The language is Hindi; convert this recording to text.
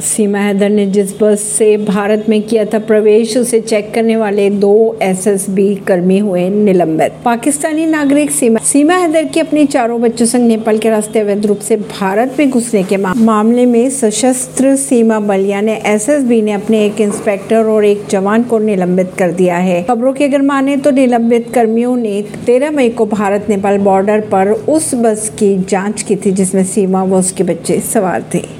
सीमा हैदर ने जिस बस से भारत में किया था प्रवेश, उसे चेक करने वाले दो एसएसबी कर्मी हुए निलंबित। पाकिस्तानी नागरिक सीमा सीमा हैदर की अपने चारों बच्चों संग नेपाल के रास्ते अवैध रूप से भारत में घुसने के मामले में सशस्त्र सीमा बल यानी एसएसबी ने अपने एक इंस्पेक्टर और एक जवान को निलंबित कर दिया है। खबरों की अगर माने तो निलंबित कर्मियों ने तेरह मई को भारत नेपाल बॉर्डर पर उस बस की जाँच की थी जिसमें सीमा व उसके बच्चे सवार थे।